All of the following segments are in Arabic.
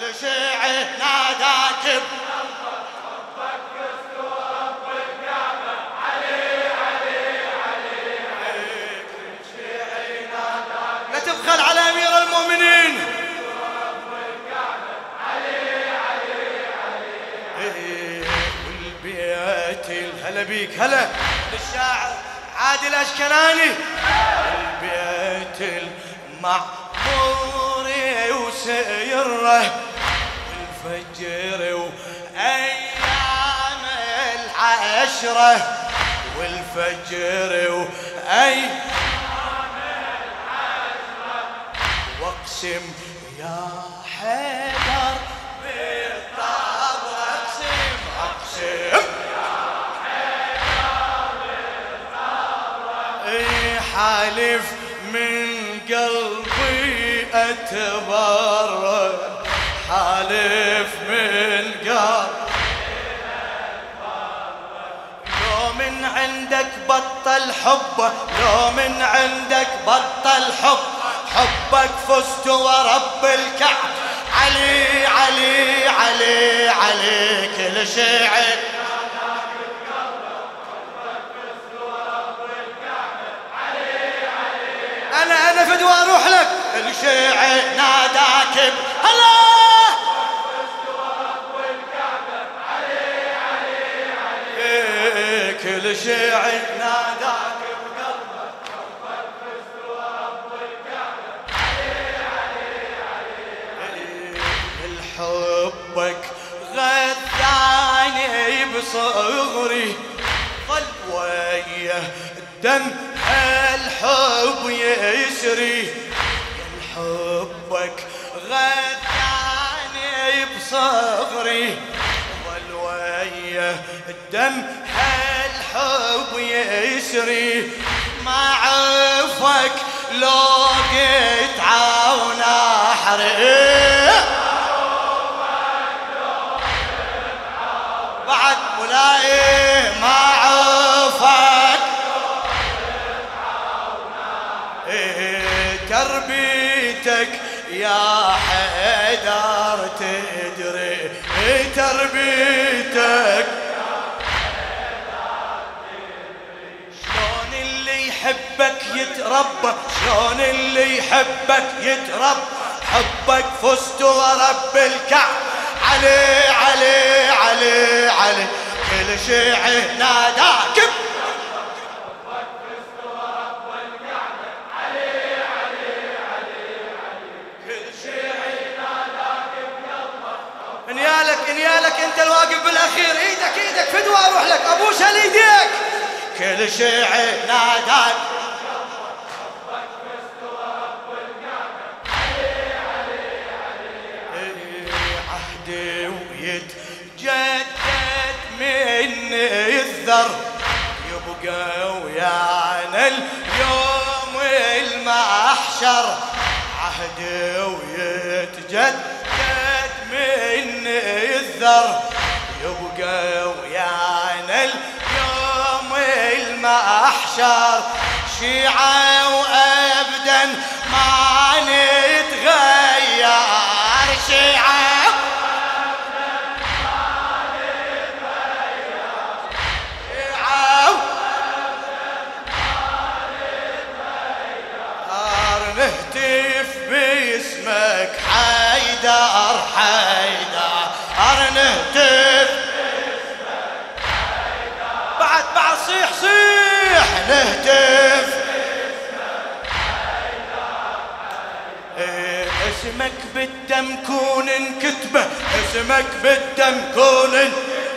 كل شيعي ناداك لا تبخل على أمير المؤمنين. والبيت هلا بيك. هلا. للشاعر عادل اشكناني البيت المعمور وسيرة. والفجر وأيام العشرة والفجر وأيام واقسم يا حيدر بالطاب اقسم اقسم اي حالف من قلبي اتبرر حالف من قلبي لو من عندك بطل حبه لو من عندك بطل حب حبك فزت ورب الكعب. علي علي علي علي كل شيعي أنا أنا فدوى أروح لك. كل شيعي ناداك شيعي ناداك الحبك غذاني بصغري. ظل ويا الدم الحب يسري. حبك غذاني بصغري. ظل ويا الدم الحب يسري ما عفك لو قيت عون أحرق. بعد ملاي ما عفك إيه تربيتك يا حيدر تدري. إيه تربيتك يتربى شلون اللي يحبك يتربى حبك فزت ورب الكعب. علي علي علي علي. كل شيعي ناداك انيالك انيالك انت الواقف بالاخير. إيدك إيدك فدوى أروح لك. ابوس ايديك كل شيعي ناداك عهدي ويتجدد من الذر يبقى ويانا اليوم المحشر. عهدي ويتجدد من الذر يبقى ويانا اليوم المحشر. شيعة حيدر حيدر نهتف بعد بعد صيح صيح نهتف اسمك بالدم كون كتبه اسمك بالدم كون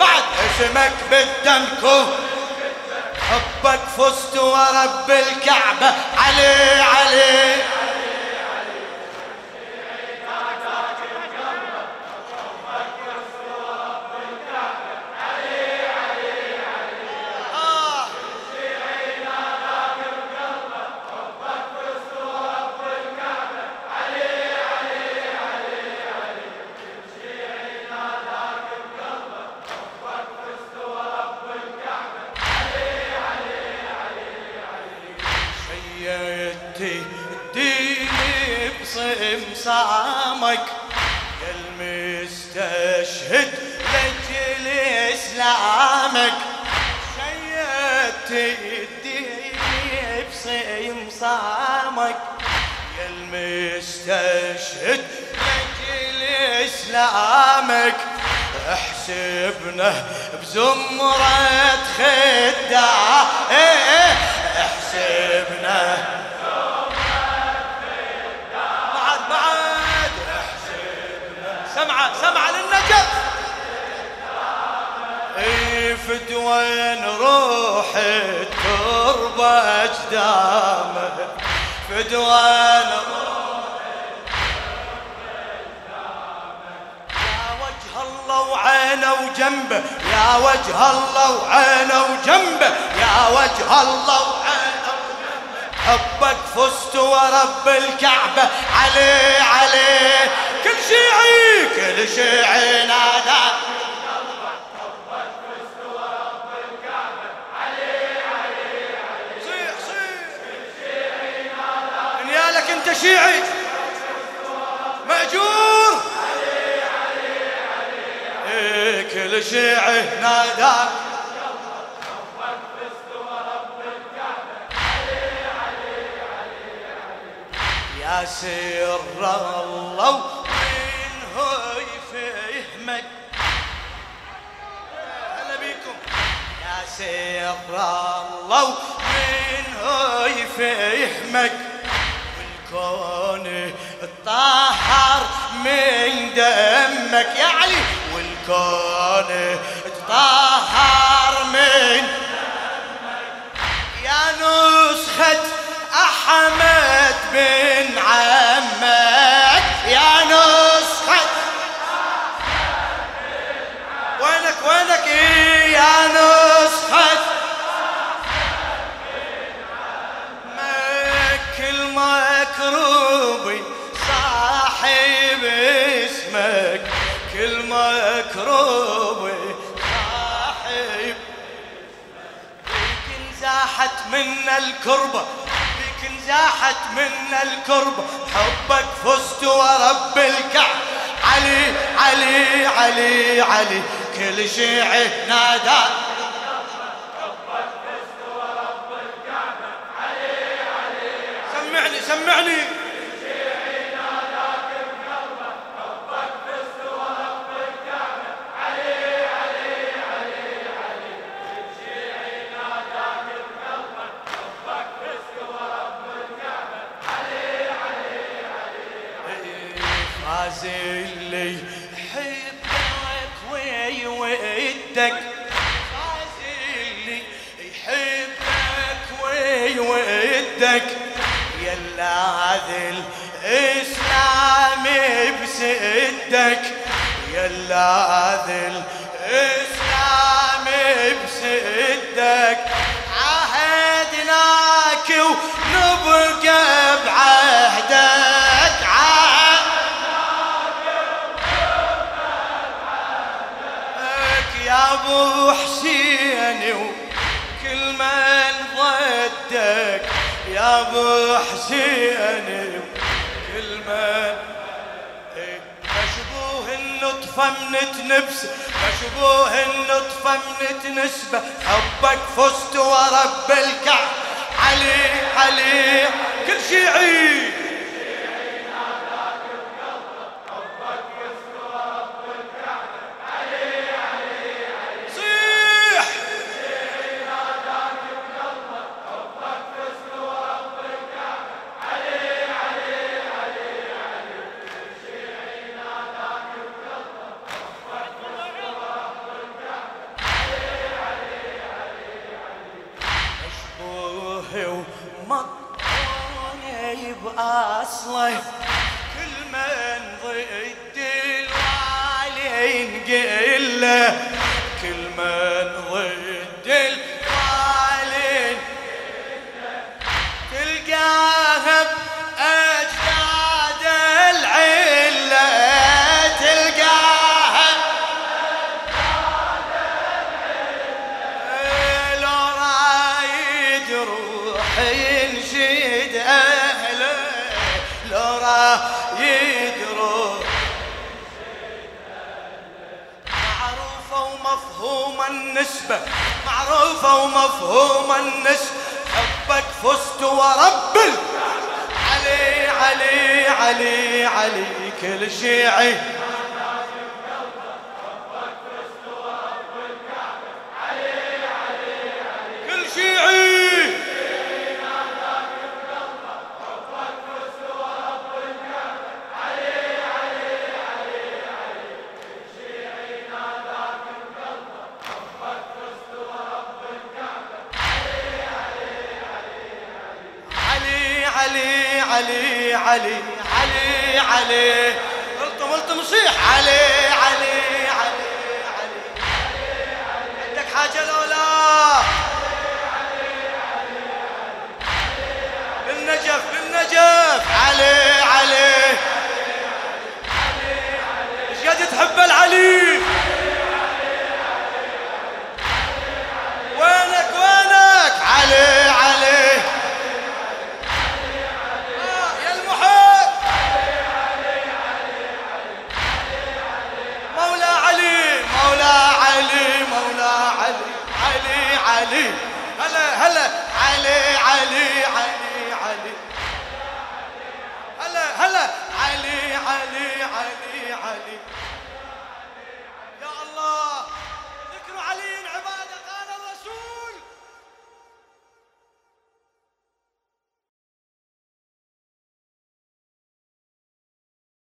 بعد اسمك بالدم كون. حبك فزت ورب الكعبة علي علي. اسلامك شيدت يدي بصمصامك يا المستشهد لجل اسلامك احسبنا بزمرة خداع إيه إيه. احسبنا بعد بعد. احسبنا سمعة سمعة للنجف إيه فدوين روح التربة أجدامه. فدوين روح الله وعينه وجنبه. يا وجه الله وعينه وجنبه. يا وجه الله وعينه وجنبه. حبك فزت ورب الكعبة. عليه عليه كل شيعي كل شيعي نادى. شيعي. مأجور. كل شيعه ناداك يا سر الله هو يفهمك هلا بيكم يا سر الله هو يفهمك والكون الطاهر من دمك يا علي والكون تطهر من يا نسخة أحمد. مكروب صاحب بيك انزاحت منا الكربة بيك انزاحت منا الكربة. حبك فزت ورب الكعب. علي علي علي علي كل شيعي نادى. سمعني سمعني. ودك اللي يحبك وي ودك يلا هذا الإسلام بسدك يلا هذا الإسلام بسدك عهدناك ونبقى ابو حسين وكل من ضدك يا ابو حسين وكل من مشبوه النطفة من تنبس مشبوه النطفة من تنسبة. حبك فزت ورب الكعب علي علي كل شيعي باصله نقله كل من ضد الوالي تلقاها بأجداد العلة تلقاها لو رايد روح ينشد النسبة معروفة ومفهومة النسبة. حبك فزت ورب علي علي علي علي كل شيعي. علي علي علي علي علي. الطم الطم صيح علي. علي علي علي. هلا هلا. علي علي علي علي.